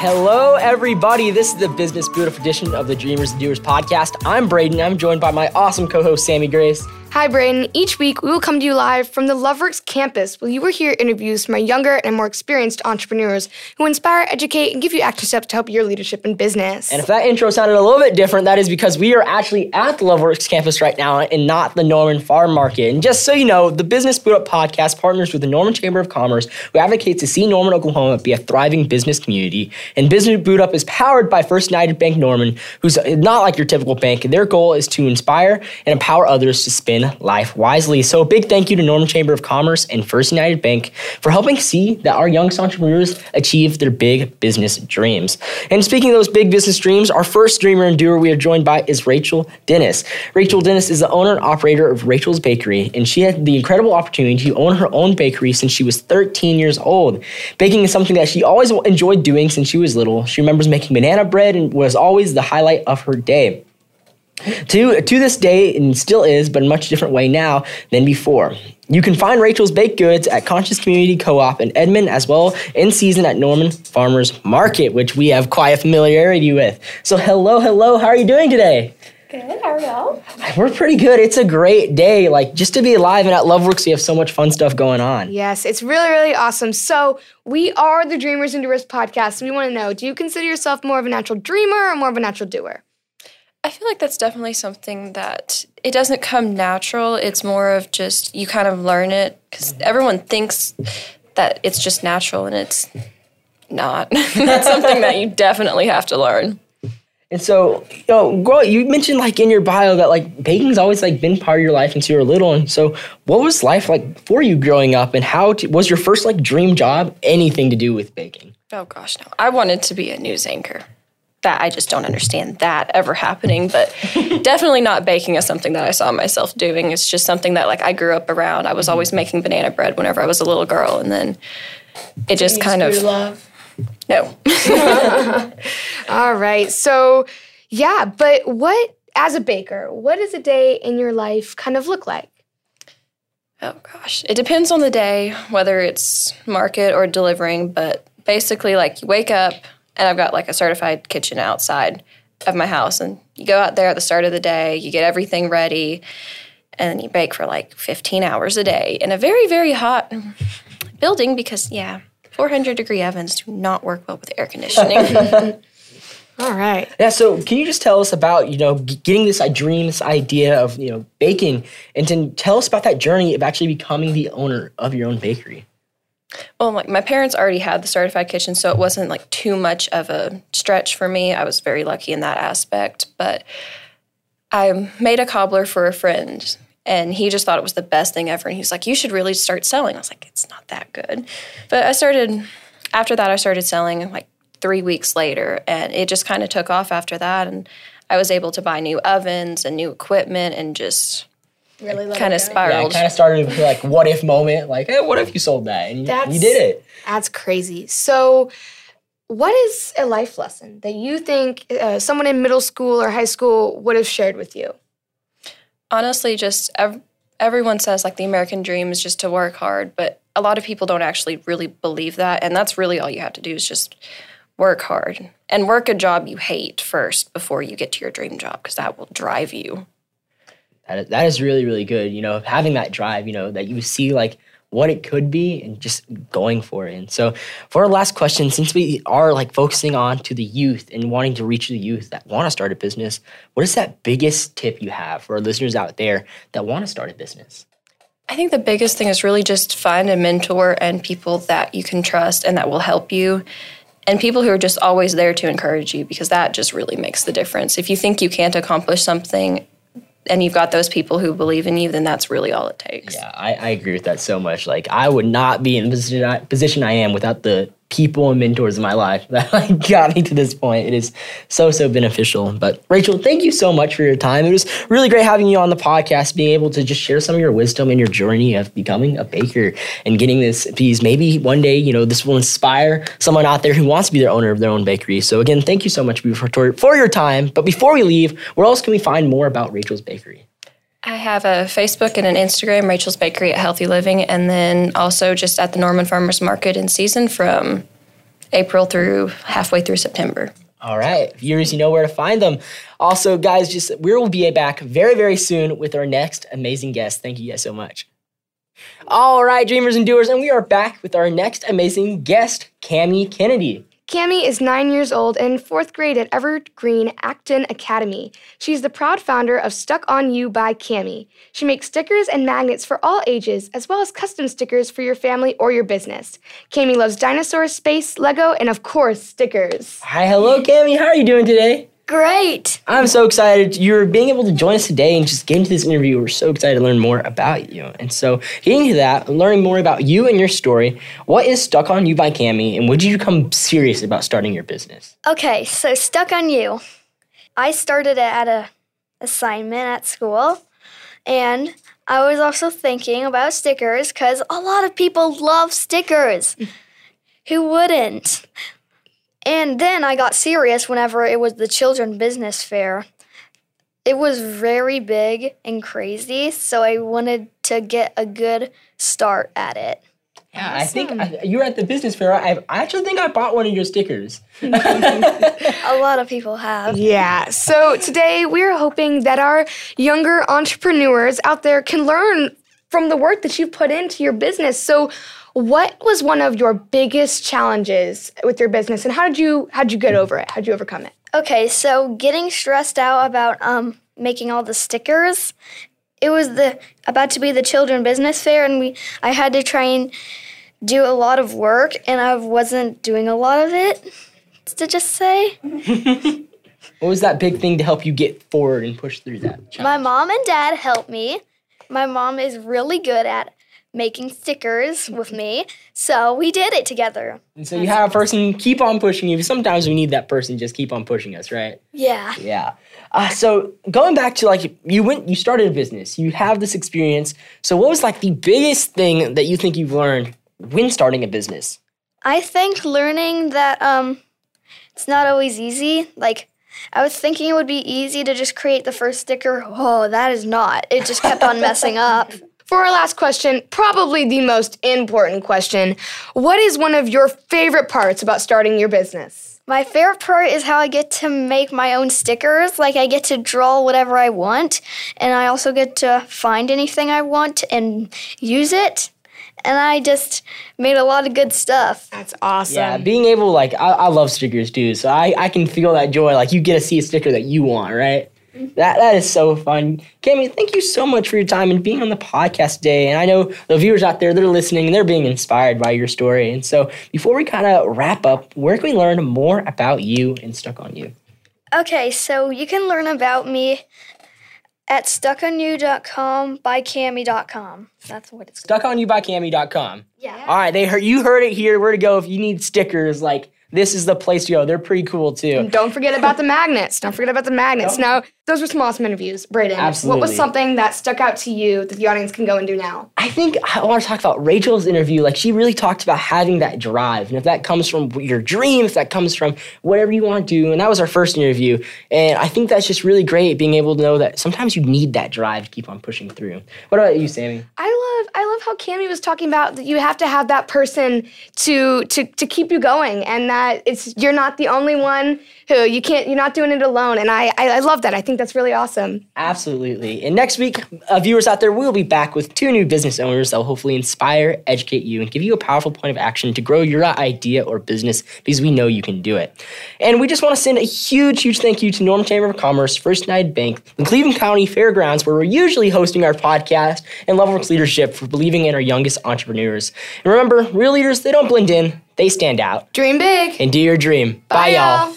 Hello, everybody. This is the Business Up edition of the Dreamers and Doers podcast. I'm Braden. I'm joined by my awesome co host, Sammy Grace. Hi, Braden. Each week, we will come to you live from the Loveworks campus where you will hear interviews from our younger and more experienced entrepreneurs who inspire, educate, and give you action steps to help your leadership in business. And if that intro sounded a little bit different, that is because we are actually at the Loveworks campus right now and not the Norman Farm Market. And just so you know, the Business Boot Up podcast partners with the Norman Chamber of Commerce, who advocates to see Norman, Oklahoma be a thriving business community. And Business Boot Up is powered by First United Bank Norman, who's not like your typical bank. Their goal is to inspire and empower others to spin life wisely. So a big thank you to Norman Chamber of Commerce and First United Bank for helping see that our young entrepreneurs achieve their big business dreams. And speaking of those big business dreams, our first dreamer and doer we are joined by is Rachel Dennis. Rachel Dennis is the owner and operator of Rachel's Bakery, and she had the incredible opportunity to own her own bakery since she was 13 years old. Baking is something that she always enjoyed doing since she was little. She remembers making banana bread and was always the highlight of her day to, to this day, and still is, but in a much different way now than before. You can find Rachel's Baked Goods at Conscious Community Co-op in Edmond, as well in season at Norman Farmers Market, which we have quite a familiarity with. So hello, hello, how are you doing today? Good, how are y'all? We're pretty good. It's a great day. Like just to be alive and at Loveworks, we have so much fun stuff going on. Yes, it's really, really awesome. So we are the Dreamers and Doers podcast. And we want to know, do you consider yourself more of a natural dreamer or more of a natural doer? I feel like that's definitely something that it doesn't come natural. It's more of just you kind of learn it because mm-hmm. everyone thinks that it's just natural and it's not. that's something that you definitely have to learn. And so, you know, girl, you mentioned like in your bio that like baking's always like been part of your life since you were little. And so, what was life like for you growing up? And how to, was your first like dream job anything to do with baking? Oh gosh, no! I wanted to be a news anchor that I just don't understand that ever happening. But definitely not baking is something that I saw myself doing. It's just something that like I grew up around. I was mm-hmm. always making banana bread whenever I was a little girl, and then it just kind of love. No. All right. So yeah, but what as a baker, what does a day in your life kind of look like? Oh gosh, it depends on the day, whether it's market or delivering. But basically, like you wake up and I've got like a certified kitchen outside of my house. And you go out there at the start of the day, you get everything ready, and then you bake for like 15 hours a day in a very, very hot building because, yeah, 400 degree ovens do not work well with air conditioning. All right. Yeah. So, can you just tell us about you know getting this I dream, this idea of you know baking, and to tell us about that journey of actually becoming the owner of your own bakery? Well, like my parents already had the certified kitchen, so it wasn't like too much of a stretch for me. I was very lucky in that aspect. But I made a cobbler for a friend, and he just thought it was the best thing ever. And he was like, "You should really start selling." I was like, "It's not that good," but I started. After that, I started selling like three weeks later, and it just kind of took off after that. And I was able to buy new ovens and new equipment, and just really kind of spiraled. Yeah, kind of started with like what if moment, like hey, what if you sold that and you, you did it. That's crazy. So, what is a life lesson that you think uh, someone in middle school or high school would have shared with you? Honestly, just ev- everyone says like the American dream is just to work hard, but a lot of people don't actually really believe that, and that's really all you have to do is just work hard and work a job you hate first before you get to your dream job because that will drive you that is, that is really really good you know having that drive you know that you see like what it could be and just going for it and so for our last question since we are like focusing on to the youth and wanting to reach the youth that want to start a business what is that biggest tip you have for our listeners out there that want to start a business I think the biggest thing is really just find a mentor and people that you can trust and that will help you and people who are just always there to encourage you because that just really makes the difference. If you think you can't accomplish something and you've got those people who believe in you, then that's really all it takes. Yeah, I, I agree with that so much. Like I would not be in the position I, position I am without the people and mentors in my life that like got me to this point. It is so so beneficial. But Rachel, thank you so much for your time. It was really great having you on the podcast, being able to just share some of your wisdom and your journey of becoming a baker and getting this piece. Maybe one day, you know, this will inspire someone out there who wants to be their owner of their own bakery. So again, thank you so much for, for your time. But before we leave, where else can we find more about Rachel's Bakery? I have a Facebook and an Instagram, Rachel's Bakery at Healthy Living, and then also just at the Norman Farmers Market in season from April through halfway through September. All right, viewers, you know where to find them. Also, guys, just we will be back very, very soon with our next amazing guest. Thank you guys so much. All right, dreamers and doers, and we are back with our next amazing guest, Cami Kennedy. Cami is nine years old and in fourth grade at Evergreen Acton Academy. She's the proud founder of Stuck on You by Cami. She makes stickers and magnets for all ages, as well as custom stickers for your family or your business. Cami loves dinosaurs, space, Lego, and of course, stickers. Hi, hello, Cami. How are you doing today? Great. I'm so excited you're being able to join us today and just get into this interview. We're so excited to learn more about you. And so, getting into that, learning more about you and your story, what is Stuck on You by Cami, and would you become serious about starting your business? Okay, so stuck on you. I started it at a assignment at school, and I was also thinking about stickers because a lot of people love stickers. Who wouldn't? And then I got serious whenever it was the children business fair. It was very big and crazy, so I wanted to get a good start at it. Yeah, I think uh, I, you were at the business fair. I, I actually think I bought one of your stickers. A lot of people have. Yeah, so today we're hoping that our younger entrepreneurs out there can learn from the work that you've put into your business. So, what was one of your biggest challenges with your business and how did you how did you get over it? How did you overcome it? Okay, so getting stressed out about um making all the stickers. It was the about to be the children business fair and we I had to try and do a lot of work and I wasn't doing a lot of it. To just say, What was that big thing to help you get forward and push through that? my mom and dad helped me. My mom is really good at making stickers with me, so we did it together. And so you have a person keep on pushing you. Sometimes we need that person just keep on pushing us, right? Yeah. Yeah. Uh, so going back to like you went, you started a business. You have this experience. So what was like the biggest thing that you think you've learned when starting a business? I think learning that um it's not always easy. Like I was thinking it would be easy to just create the first sticker. Oh, that is not. It just kept on messing up. For our last question, probably the most important question, what is one of your favorite parts about starting your business? My favorite part is how I get to make my own stickers. Like I get to draw whatever I want, and I also get to find anything I want and use it. And I just made a lot of good stuff. That's awesome. Yeah, being able like I, I love stickers too, so I, I can feel that joy. Like you get to see a sticker that you want, right? Mm-hmm. That that is so fun. Cami, thank you so much for your time and being on the podcast today. And I know the viewers out there, they're listening and they're being inspired by your story. And so before we kind of wrap up, where can we learn more about you and Stuck on You? Okay, so you can learn about me at stuckonyou.com by cami.com. That's what it's called. StuckOnYouByCami.com. Yeah. All right, they heard you heard it here. Where to go if you need stickers? Like this is the place to go. They're pretty cool too. Don't forget about the magnets. Don't forget about the magnets. Now, those were some awesome interviews. Brayden, Absolutely. what was something that stuck out to you that the audience can go and do now? I think I want to talk about Rachel's interview. Like she really talked about having that drive, and if that comes from your dream, if that comes from whatever you want to do, and that was our first interview. And I think that's just really great, being able to know that sometimes you need that drive to keep on pushing through. What about you, Sammy? I love love how Cami was talking about that you have to have that person to to to keep you going and that it's you're not the only one who you can't you're not doing it alone and I I, I love that. I think that's really awesome. Absolutely. And next week, uh, viewers out there, we'll be back with two new business owners that will hopefully inspire, educate you, and give you a powerful point of action to grow your idea or business because we know you can do it. And we just want to send a huge, huge thank you to Norman Chamber of Commerce, First United Bank, the Cleveland County Fairgrounds, where we're usually hosting our podcast, and Loveworks Leadership for believing in our youngest entrepreneurs. And remember, real leaders, they don't blend in, they stand out. Dream big. And do your dream. Bye, Bye, y'all.